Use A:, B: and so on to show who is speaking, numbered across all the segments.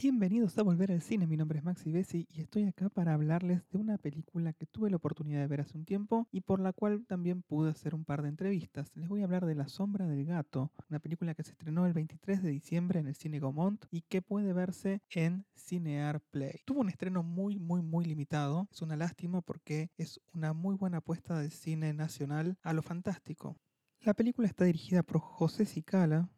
A: Bienvenidos a Volver al Cine, mi nombre es Maxi Bessi y estoy acá para hablarles de una película que tuve la oportunidad de ver hace un tiempo y por la cual también pude hacer un par de entrevistas. Les voy a hablar de La Sombra del Gato, una película que se estrenó el 23 de diciembre en el Cine Gaumont y que puede verse en Cinear Play. Tuvo un estreno muy, muy, muy limitado. Es una lástima porque es una muy buena apuesta del cine nacional a lo fantástico. La película está dirigida por José Cicala,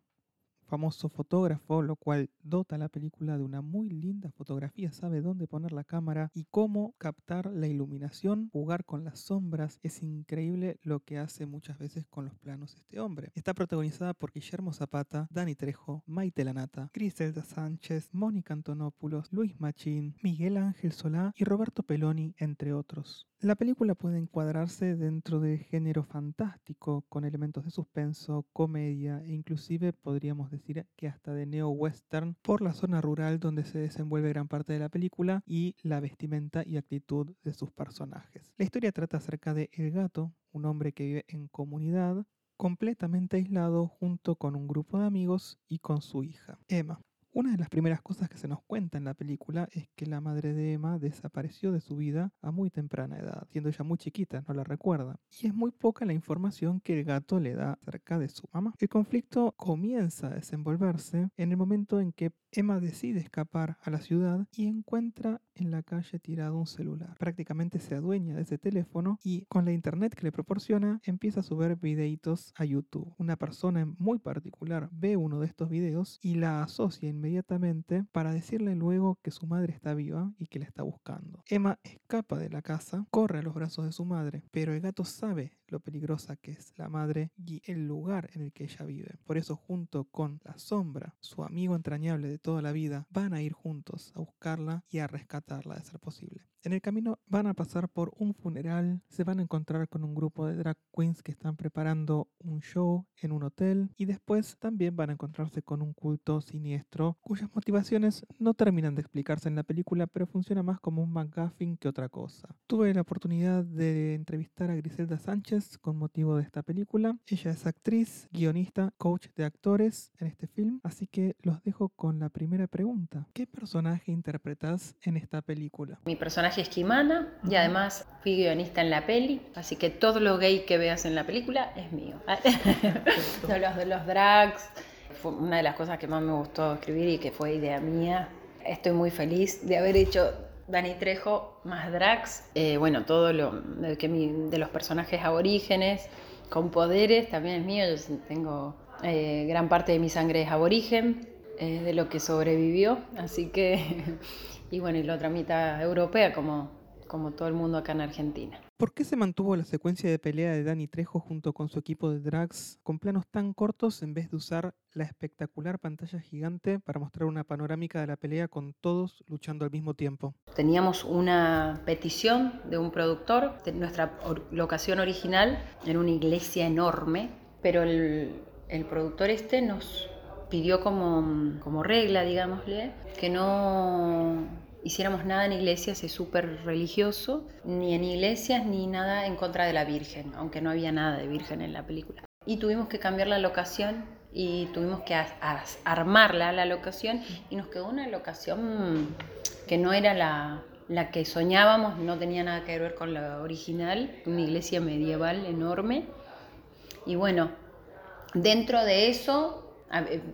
A: famoso fotógrafo, lo cual dota la película de una muy linda fotografía, sabe dónde poner la cámara y cómo captar la iluminación, jugar con las sombras. Es increíble lo que hace muchas veces con los planos este hombre. Está protagonizada por Guillermo Zapata, Dani Trejo, Maite Lanata, Griselda Sánchez, Mónica Antonopoulos, Luis Machín, Miguel Ángel Solá y Roberto Peloni, entre otros. La película puede encuadrarse dentro del género fantástico, con elementos de suspenso, comedia e inclusive podríamos decir que hasta de neo-western por la zona rural donde se desenvuelve gran parte de la película y la vestimenta y actitud de sus personajes. La historia trata acerca de El Gato, un hombre que vive en comunidad, completamente aislado junto con un grupo de amigos y con su hija, Emma. Una de las primeras cosas que se nos cuenta en la película es que la madre de Emma desapareció de su vida a muy temprana edad, siendo ella muy chiquita, no la recuerda. Y es muy poca la información que el gato le da acerca de su mamá. El conflicto comienza a desenvolverse en el momento en que Emma decide escapar a la ciudad y encuentra en la calle tirado un celular. Prácticamente se adueña de ese teléfono y con la internet que le proporciona empieza a subir videitos a YouTube. Una persona muy particular ve uno de estos videos y la asocia inmediatamente para decirle luego que su madre está viva y que la está buscando. Emma escapa de la casa, corre a los brazos de su madre, pero el gato sabe lo peligrosa que es la madre y el lugar en el que ella vive. Por eso junto con la sombra, su amigo entrañable de toda la vida, van a ir juntos a buscarla y a rescatarla de ser posible. En el camino van a pasar por un funeral, se van a encontrar con un grupo de drag queens que están preparando un show en un hotel y después también van a encontrarse con un culto siniestro cuyas motivaciones no terminan de explicarse en la película pero funciona más como un McGuffin que otra cosa. Tuve la oportunidad de entrevistar a Griselda Sánchez con motivo de esta película. Ella es actriz, guionista, coach de actores en este film, así que los dejo con la primera pregunta. ¿Qué personaje interpretas en esta película?
B: Mi personaje es Kimana y además fui guionista en la peli, así que todo lo gay que veas en la película es mío. los de los drags, fue una de las cosas que más me gustó escribir y que fue idea mía. Estoy muy feliz de haber hecho Dani Trejo más drags. Eh, bueno, todo lo de, que de los personajes aborígenes con poderes también es mío. Yo tengo eh, gran parte de mi sangre es aborigen, de lo que sobrevivió, así que y bueno, y la otra mitad europea como, como todo el mundo acá en Argentina.
A: ¿Por qué se mantuvo la secuencia de pelea de Dani Trejo junto con su equipo de drags con planos tan cortos en vez de usar la espectacular pantalla gigante para mostrar una panorámica de la pelea con todos luchando al mismo tiempo?
B: Teníamos una petición de un productor de nuestra locación original en una iglesia enorme, pero el, productor este nos pidió como regla, digámosle, que no hiciéramos nada en iglesias, es súper religioso, ni en iglesias ni nada en contra de la Virgen, aunque no había nada de Virgen en la película. Y tuvimos que cambiar la locación y tuvimos que armarla la locación y nos quedó una locación que no era la, la que soñábamos, no tenía nada que ver con la original, una iglesia medieval enorme. Y bueno, dentro de eso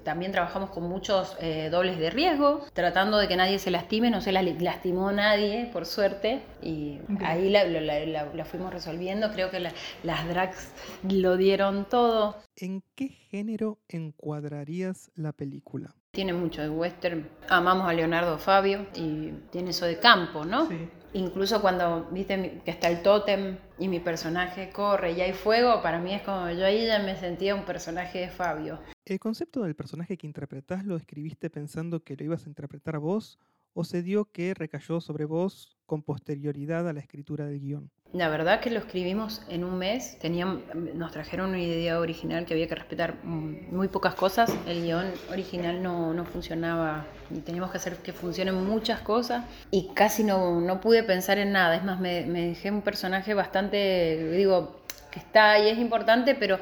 B: también trabajamos con muchos eh, dobles de riesgo, tratando de que nadie se lastime, no se lastimó nadie, por suerte, y ahí la, fuimos resolviendo. Creo que las drags lo dieron todo.
A: ¿En qué género encuadrarías la película?
B: Tiene mucho de western. Amamos a Leonardo Fabio y tiene eso de campo, ¿no? Sí. Incluso cuando viste que está el tótem y mi personaje corre y hay fuego, para mí es como yo ahí ya me sentía un personaje de Fabio.
A: ¿El concepto del personaje que interpretás lo escribiste pensando que lo ibas a interpretar vos o se dio que recayó sobre vos con posterioridad a la escritura del guion?
B: La verdad que lo escribimos en un mes, Tenían, nos trajeron una idea original que había que respetar muy pocas cosas, el guion original no, no funcionaba y teníamos que hacer que funcionen muchas cosas. Y casi no, no pude pensar en nada, es más, me, me dejé un personaje bastante, digo, que está ahí, es importante, pero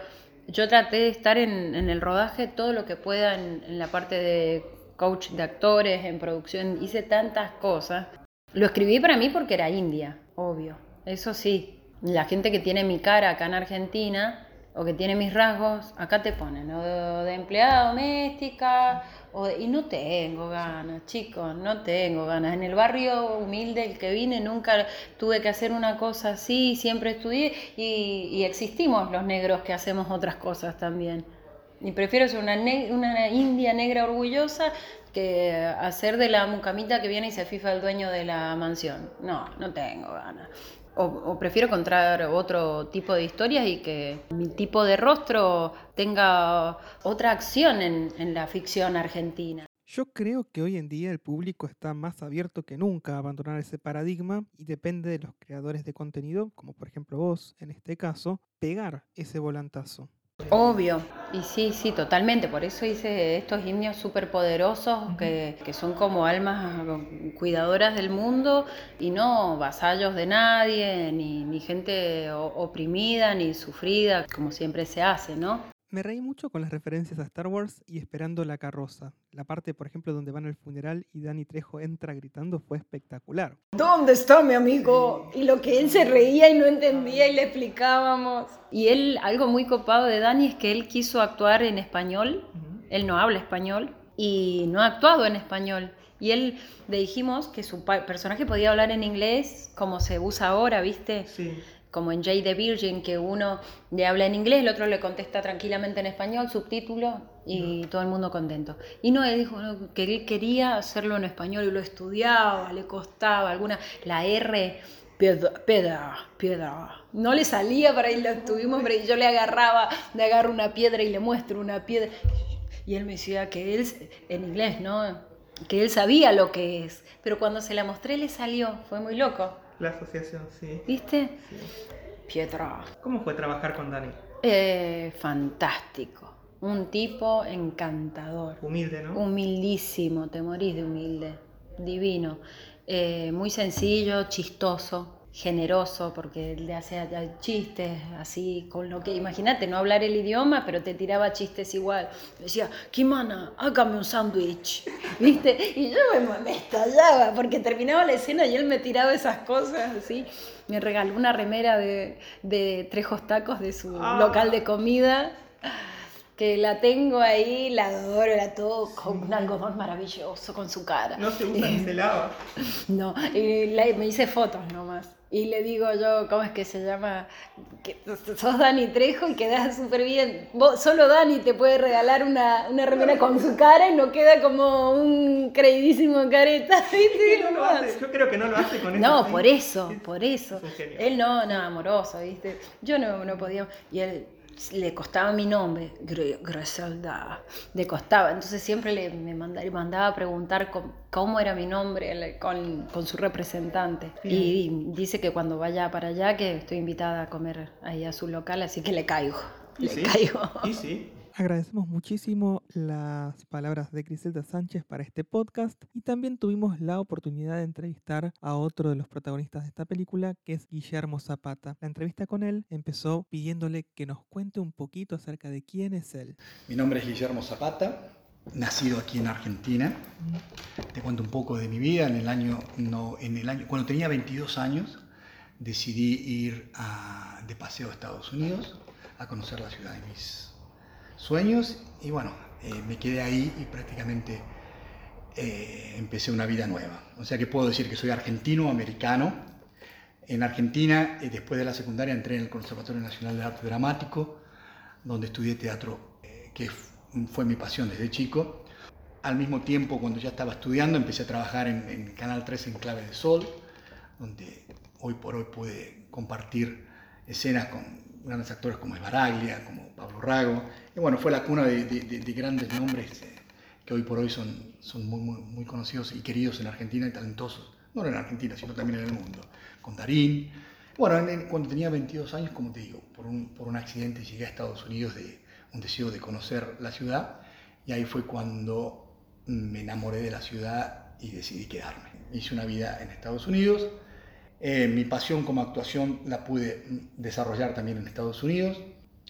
B: yo traté de estar en, en el rodaje todo lo que pueda en, en la parte de coach de actores, en producción, hice tantas cosas. Lo escribí para mí porque era india, obvio. Eso sí, la gente que tiene mi cara acá en Argentina o que tiene mis rasgos, acá te ponen, o de, empleada doméstica, o y no tengo ganas, chicos, no tengo ganas. En el barrio humilde el que vine nunca tuve que hacer una cosa así, siempre estudié y, y existimos los negros que hacemos otras cosas también. Y prefiero ser una, una india negra orgullosa que hacer de la mucamita que viene y se fifa el dueño de la mansión. No, no tengo ganas. O, prefiero encontrar otro tipo de historias y que mi tipo de rostro tenga otra acción en la ficción argentina.
A: Yo creo que hoy en día el público está más abierto que nunca a abandonar ese paradigma y depende de los creadores de contenido, como por ejemplo vos en este caso, pegar ese volantazo.
B: Obvio, y sí, sí, totalmente. Por eso hice estos himnios súper poderosos que, que, son como almas cuidadoras del mundo y no vasallos de nadie, ni, ni gente oprimida, ni sufrida, como siempre se hace, ¿no?
A: Me reí mucho con las referencias a Star Wars y esperando la carroza. La parte, por ejemplo, donde van al funeral y Dani Trejo entra gritando fue espectacular.
C: ¿Dónde está mi amigo? Y lo que él se reía y no entendía y le explicábamos.
B: Y él, algo muy copado de Dani es que él quiso actuar en español. Él no habla español y no ha actuado en español. Y él le dijimos que su personaje podía hablar en inglés como se usa ahora, ¿viste? Sí como en Jay the Virgin, que uno le habla en inglés, el otro le contesta tranquilamente en español, subtítulo y todo el mundo contento. Y no, él dijo que él quería hacerlo en español y lo estudiaba, le costaba alguna, la R, piedra, piedra, piedra. No le salía para ahí, lo estuvimos, pero yo le agarraba, le agarro una piedra y le muestro una piedra. Y él me decía que él, en inglés, ¿no? Que él sabía lo que es, pero cuando se la mostré le salió, fue muy loco.
A: La asociación, sí.
B: ¿Viste? Pietro.
A: ¿Cómo fue trabajar con Dani?
B: Eh, fantástico. Un tipo encantador.
A: Humilde, ¿no?
B: Humildísimo, te morís de humilde. Divino. Eh, muy sencillo, chistoso generoso porque le hacía chistes así con lo que imagínate no hablar el idioma pero te tiraba chistes igual. Decía Kimana hágame un sándwich viste y yo me, estallaba porque terminaba la escena y él me tiraba esas cosas así. Me regaló una remera de, de trejos tacos de su ah. local de comida que la tengo ahí, la adoro, la todo con un algodón maravilloso con su cara.
A: No se usa ni se lava.
B: No, y me hice fotos nomás y le digo yo, ¿cómo es que se llama? Que sos Dani Trejo y quedás súper bien. Vos, solo Dani te puede regalar una, una remera con su cara y no queda como un creidísimo careta.
A: Yo creo que no lo hace con
B: eso. No, por eso, por eso. Él no, no, amoroso, ¿viste? Yo no, no podía. Y él, le costaba mi nombre, Griselda, le costaba. Entonces siempre le, me mandaba, mandaba a preguntar cómo, era mi nombre con, con su representante. Y, dice que cuando vaya para allá, que estoy invitada a comer ahí a su local, así que le caigo. le caigo.
A: Y sí. Agradecemos muchísimo las palabras de Griselda Sánchez para este podcast y también tuvimos la oportunidad de entrevistar a otro de los protagonistas de esta película, que es Guillermo Zapata. La entrevista con él empezó pidiéndole que nos cuente un poquito acerca de quién es él.
D: Mi nombre es Guillermo Zapata, nacido aquí en Argentina. Te cuento un poco de mi vida. En el año, no, en el año cuando tenía 22 años, decidí ir de paseo a Estados Unidos a conocer la ciudad de mis sueños y bueno, eh, me quedé ahí y prácticamente eh, empecé una vida nueva. O sea que puedo decir que soy argentino-americano. En Argentina, eh, después de la secundaria, entré en el Conservatorio Nacional de Arte Dramático, donde estudié teatro, que fue mi pasión desde chico. Al mismo tiempo, cuando ya estaba estudiando, empecé a trabajar en, en Canal 3 en Clave de Sol, donde hoy por hoy pude compartir escenas con grandes actores como Esbaraglia, como Pablo Rago. Y bueno, fue la cuna de, grandes nombres que hoy por hoy son, son muy, muy, conocidos y queridos en Argentina y talentosos. No en Argentina, sino también en el mundo. Con Darín. Bueno, cuando tenía 22 años, como te digo, por un, por un accidente llegué a Estados Unidos de un deseo de conocer la ciudad. Y ahí fue cuando me enamoré de la ciudad y decidí quedarme. Hice una vida en Estados Unidos eh, mi pasión como actuación la pude desarrollar también en Estados Unidos.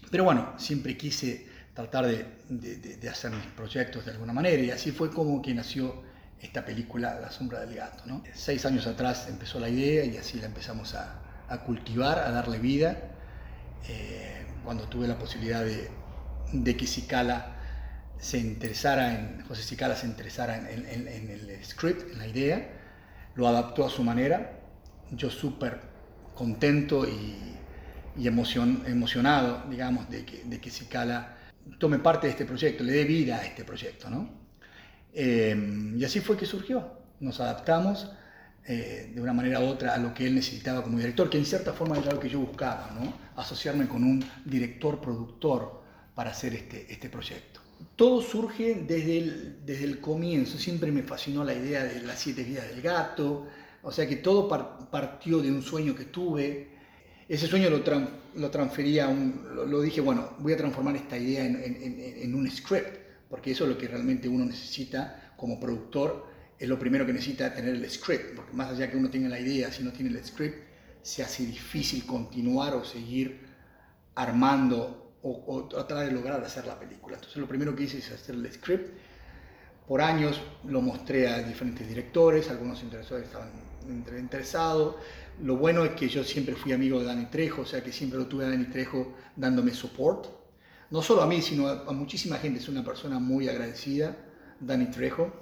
D: Pero bueno, siempre quise tratar de, de, hacer mis proyectos de alguna manera. Y así fue como que nació esta película La sombra del gato. ¿no? Seis años atrás empezó la idea y así la empezamos a, a cultivar, a darle vida. Eh, cuando tuve la posibilidad de, de que Cicala se interesara en, José Cicala se interesara en, en, el script, en la idea, lo adaptó a su manera. Yo súper contento y, y emocionado, digamos, de que, de que Cicala tome parte de este proyecto, le dé vida a este proyecto, ¿no? Eh, y así fue que surgió. Nos adaptamos eh, de una manera u otra a lo que él necesitaba como director, que en cierta forma era lo que yo buscaba, ¿no? Asociarme con un director-productor para hacer este, este proyecto. Todo surge desde el, desde el comienzo, siempre me fascinó la idea de las siete vidas del gato, o sea que todo partió de un sueño que tuve, ese sueño lo, lo transfería, un, lo, dije, bueno, voy a transformar esta idea en, un script, porque eso es lo que realmente uno necesita como productor, es lo primero que necesita tener el script, porque más allá que uno tenga la idea, si no tiene el script, se hace difícil continuar o seguir armando o, o tratar de lograr hacer la película. Entonces lo primero que hice es hacer el script. Por años lo mostré a diferentes directores, algunos interesados estaban interesados, lo bueno es que yo siempre fui amigo de Dani Trejo, o sea que siempre lo tuve a Dani Trejo dándome support. No solo a mí, sino a, muchísima gente. Es una persona muy agradecida, Dani Trejo.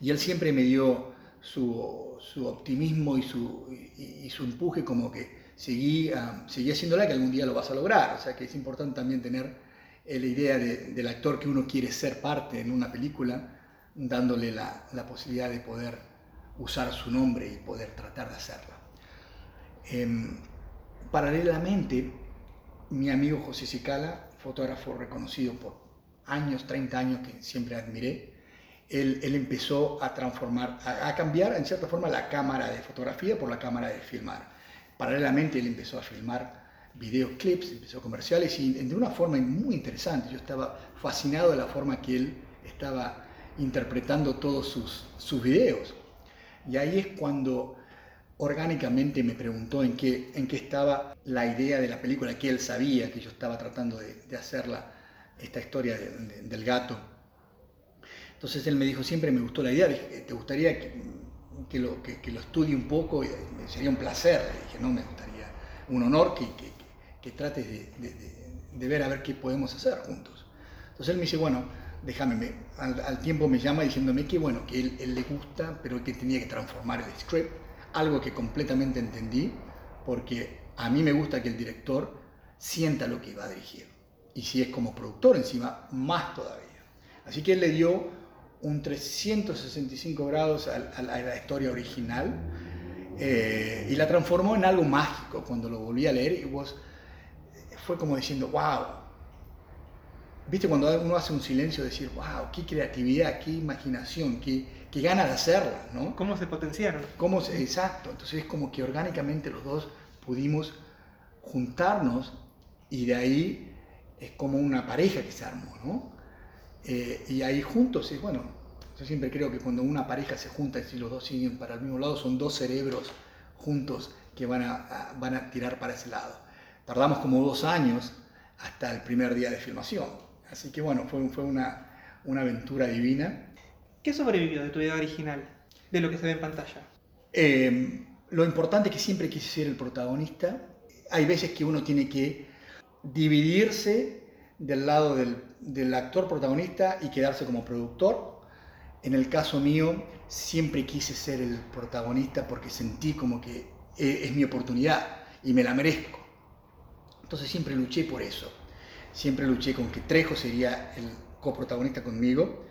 D: Y él siempre me dio su, optimismo y su, empuje como que seguí, uh, seguí haciéndola que algún día lo vas a lograr. O sea que es importante también tener eh, la idea de, del actor que uno quiere ser parte en una película, dándole la, la posibilidad de poder usar su nombre y poder tratar de hacerla. Em, paralelamente, mi amigo José Cicala, fotógrafo reconocido por años, 30 años que siempre admiré, él, empezó a transformar, a, cambiar en cierta forma la cámara de fotografía por la cámara de filmar. Paralelamente él empezó a filmar videoclips, empezó comerciales y de una forma muy interesante. Yo estaba fascinado de la forma que él estaba interpretando todos sus, sus videos. Y ahí es cuando orgánicamente me preguntó en qué, en qué estaba la idea de la película, que él sabía que yo estaba tratando de, de hacerla, esta historia del gato. Entonces él me dijo, siempre me gustó la idea, ¿te gustaría que, lo, que, lo estudie un poco? Y sería un placer, le dije, no, me gustaría, un honor que, que trates de, de, ver a ver qué podemos hacer juntos. Entonces él me dice, bueno, déjame, al, tiempo me llama diciéndome que bueno, que él, él le gusta, pero que tenía que transformar el script algo que completamente entendí, porque a mí me gusta que el director sienta lo que va a dirigir. Y si es como productor encima, más todavía. Así que él le dio un 365 grados a, la historia original eh, y la transformó en algo mágico. Cuando lo volví a leer, y vos, fue como diciendo, wow. ¿Viste cuando uno hace un silencio, decir, wow, qué creatividad, qué imaginación, qué, que gana de hacerla, ¿no?
A: ¿Cómo se potenciaron?
D: ¿Cómo se, exacto, entonces es como que orgánicamente los dos pudimos juntarnos y de ahí es como una pareja que se armó, ¿no? Eh, y ahí juntos es, bueno, yo siempre creo que cuando una pareja se junta y si los dos siguen para el mismo lado, son dos cerebros juntos que van a, van a tirar para ese lado. Tardamos como dos años hasta el primer día de filmación. Así que bueno, fue, fue una, una aventura divina
A: ¿Qué sobrevivió de tu idea original, de lo que se ve en pantalla?
D: Eh, lo importante es que siempre quise ser el protagonista. Hay veces que uno tiene que dividirse del lado del, actor protagonista y quedarse como productor. En el caso mío, siempre quise ser el protagonista porque sentí como que eh, es mi oportunidad y me la merezco. Entonces siempre luché por eso. Siempre luché con que Trejo sería el coprotagonista conmigo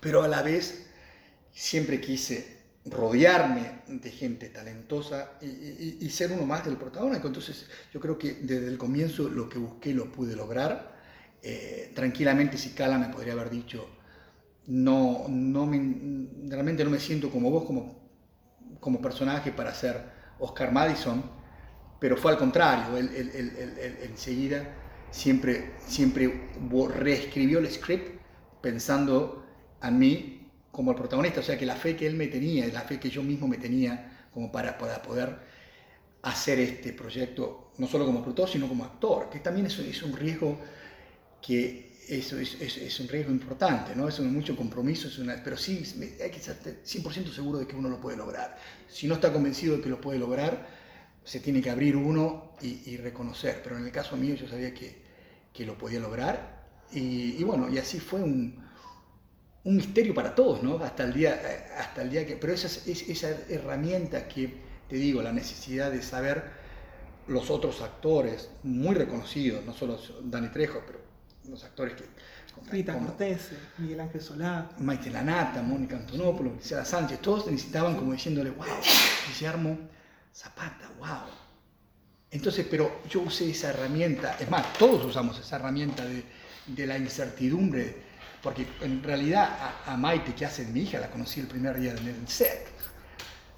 D: pero a la vez siempre quise rodearme de gente talentosa y, ser uno más del protagonista. Entonces yo creo que desde el comienzo lo que busqué lo pude lograr. Eh, tranquilamente si Cala me podría haber dicho, no, no me, realmente no me siento como vos como, como personaje para ser Oscar Madison, pero fue al contrario, él, él enseguida siempre, siempre reescribió el script pensando a mí como el protagonista, o sea que la fe que él me tenía, la fe que yo mismo me tenía como para, poder hacer este proyecto, no solo como productor, sino como actor, que también es, es un riesgo que es, es, es un riesgo importante, ¿no? Es un mucho compromiso, es una, pero sí hay que estar 100% seguro de que uno lo puede lograr. Si no está convencido de que lo puede lograr, se tiene que abrir uno y, y reconocer. Pero en el caso mío yo sabía que, que lo podía lograr y, y, bueno, y así fue un, un misterio para todos, ¿no? Hasta el día, hasta el día que... Pero esa, esa herramienta que, te digo, la necesidad de saber los otros actores muy reconocidos, no solo Dani Trejo, pero los actores que...
A: Rita Cortés, Miguel Ángel Solá.
D: Maite Lanata, Mónica Antonopoulos, Gisela Sánchez, todos necesitaban como diciéndole, wow, Guillermo Zapata, wow. Entonces, pero yo usé esa herramienta, es más, todos usamos esa herramienta de, de la incertidumbre, porque en realidad a, a, Maite, que hace mi hija, la conocí el primer día en el set.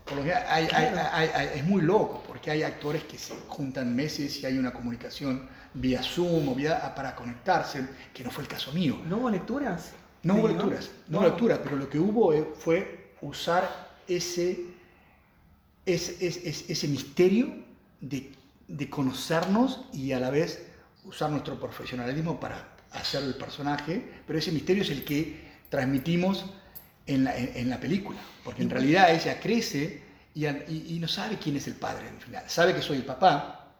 D: Por lo que hay, hay, hay, es muy loco, porque hay actores que se juntan meses y hay una comunicación vía Zoom o vía, para conectarse, que no fue el caso mío.
A: ¿No hubo lecturas?
D: No hubo lecturas, no hubo lecturas, pero lo que hubo eh, fue usar ese, ese, ese, ese misterio de, de conocernos y a la vez usar nuestro profesionalismo para hacer el personaje, pero ese misterio es el que transmitimos en la, en, en la película, porque en realidad ella crece y, y, y, no sabe quién es el padre al final, sabe que soy el papá,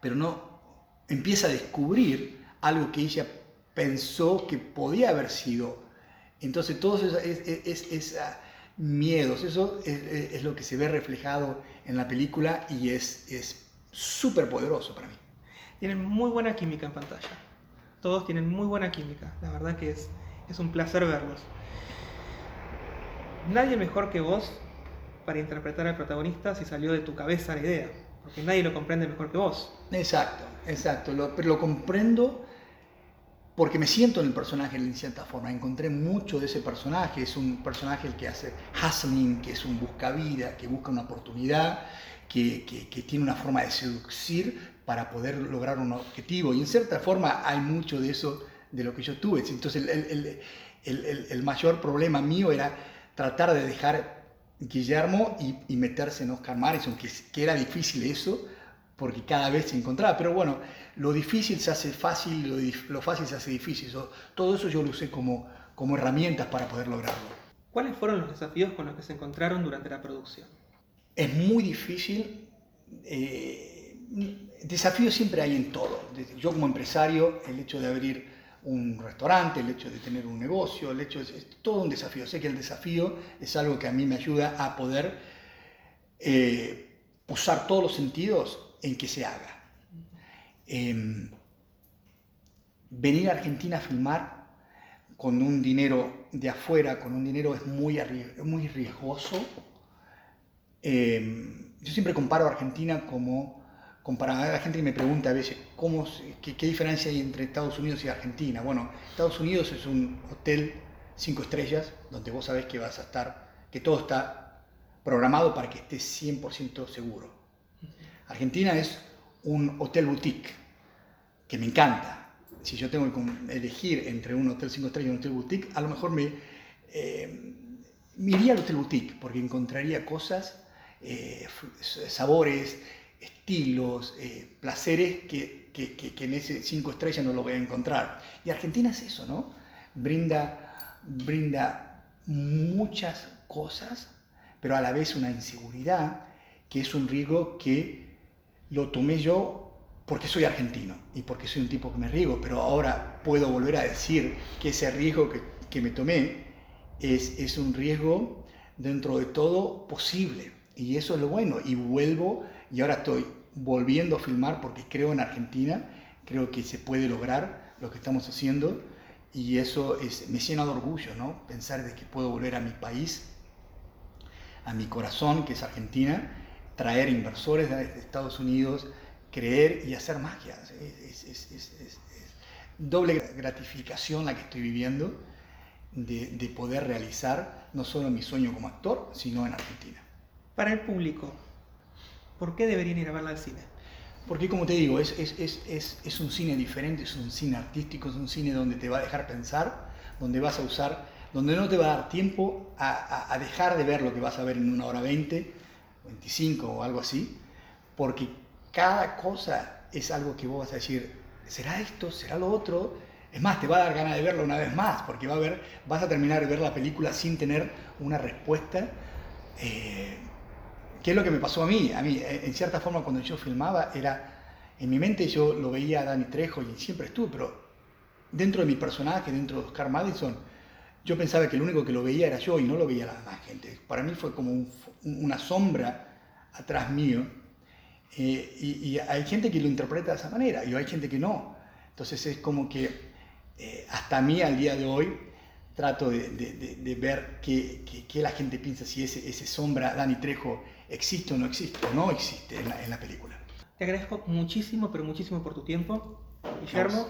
D: pero no empieza a descubrir algo que ella pensó que podía haber sido. Entonces todos esos es, es, es, miedos, eso es, lo que se ve reflejado en la película y es súper poderoso para mí.
A: Tienen muy buena química en pantalla todos tienen muy buena química. La verdad que es, es un placer verlos. Nadie mejor que vos para interpretar al protagonista si salió de tu cabeza la idea, porque nadie lo comprende mejor que vos.
D: Exacto, exacto, pero lo comprendo porque me siento en el personaje en cierta forma. Encontré mucho de ese personaje, es un personaje el que hace hustling, que es un buscavida, que busca una oportunidad, que, tiene una forma de seducir para poder lograr un objetivo. Y en cierta forma hay mucho de eso de lo que yo tuve. Entonces el, el, el, mayor problema mío era tratar de dejar Guillermo y, y meterse en Oscar Madison, que, que, era difícil eso, porque cada vez se encontraba. Pero bueno, lo difícil se hace fácil, lo, lo fácil se hace difícil. Todo eso yo lo usé como, como herramientas para poder lograrlo.
A: ¿Cuáles fueron los desafíos con los que se encontraron durante la producción?
D: Es muy difícil. Eh, desafíos siempre hay en todo. Yo como empresario, el hecho de abrir un restaurante, el hecho de tener un negocio, el hecho de, es todo un desafío. Sé que el desafío es algo que a mí me ayuda a poder eh, usar todos los sentidos en que se haga. Eh, venir a Argentina a filmar con un dinero de afuera, con un dinero es muy, muy riesgoso. Eh, yo siempre comparo a Argentina como comparada. La gente me pregunta a veces cómo, qué, qué, diferencia hay entre Estados Unidos y Argentina. Bueno, Estados Unidos es un hotel cinco estrellas donde vos sabés que vas a estar, que todo está programado para que estés 100% seguro. Argentina es un hotel boutique que me encanta. Si yo tengo que elegir entre un hotel cinco estrellas y un hotel boutique, a lo mejor me, eh, me iría al hotel boutique porque encontraría cosas, eh, sabores, estilos, eh, placeres que, en ese cinco estrellas no lo voy a encontrar. Y Argentina es eso, ¿no? Brinda, brinda muchas cosas, pero a la vez una inseguridad, que es un riesgo que lo tomé yo porque soy argentino y porque soy un tipo que me riego, pero ahora puedo volver a decir que ese riesgo que, me tomé es un riesgo dentro de todo posible. Y eso es lo bueno. Y vuelvo y ahora estoy volviendo a filmar porque creo en Argentina, creo que se puede lograr lo que estamos haciendo y eso es, me llena de orgullo, ¿no? Pensar de que puedo volver a mi país, a mi corazón, que es Argentina, traer inversores de Estados Unidos, creer y hacer magia. Es, doble gratificación la que estoy viviendo de, de poder realizar no solo mi sueño como actor, sino en Argentina.
A: Para el público, ¿Por qué deberían ir a verla al cine?
D: Porque como te digo, es, es, es, es, un cine diferente, es un cine artístico, es un cine donde te va a dejar pensar, donde vas a usar, donde no te va a dar tiempo a, a, dejar de ver lo que vas a ver en una hora 20, 25 o algo así, porque cada cosa es algo que vos vas a decir, ¿será esto? ¿Será lo otro? Es más, te va a dar ganas de verla una vez más, porque va a ver, vas a terminar de ver la película sin tener una respuesta. Eh, ¿Qué es lo que me pasó a mí? A mí, en cierta forma, cuando yo filmaba, era. En mi mente yo lo veía a Danny Trejo y siempre estuvo, pero dentro de mi personaje, dentro de Oscar Madison, yo pensaba que el único que lo veía era yo y no lo veía la demás gente. Para mí fue como una sombra atrás mío. Eh, y, hay gente que lo interpreta de esa manera y hay gente que no. Entonces es como que eh, hasta a mí al día de hoy trato de, ver qué, la gente piensa, si ese, ese sombra Dani Trejo existe o no existe, no existe en la, en la película.
A: Te agradezco muchísimo, pero muchísimo por tu tiempo, Guillermo.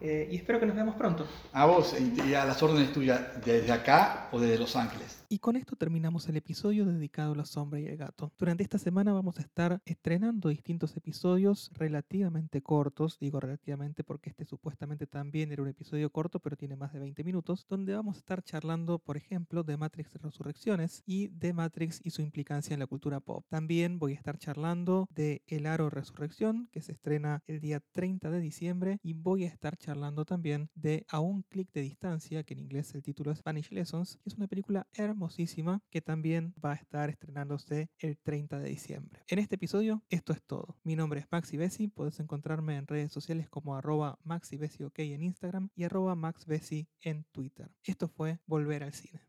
A: Eh, y espero que nos veamos pronto.
D: A vos y a las órdenes tuyas desde acá o desde Los Ángeles.
A: Y con esto terminamos el episodio dedicado a la sombra y el gato. Durante esta semana vamos a estar estrenando distintos episodios relativamente cortos, digo relativamente porque este supuestamente también era un episodio corto, pero tiene más de 20 minutos, donde vamos a estar charlando, por ejemplo, de Matrix Resurrecciones y de Matrix y su implicancia en la cultura pop. También voy a estar charlando de El Aro Resurrección, que se estrena el día 30 de diciembre, y voy a estar charlando también de A un clic de distancia, que en inglés el título es Spanish Lessons, que es una película hermosa que también va a estar estrenándose el 30 de diciembre. En este episodio, esto es todo. Mi nombre es Maxi Bessi, puedes encontrarme en redes sociales como arroba OK en Instagram y arroba maxbessi en Twitter. Esto fue Volver al Cine.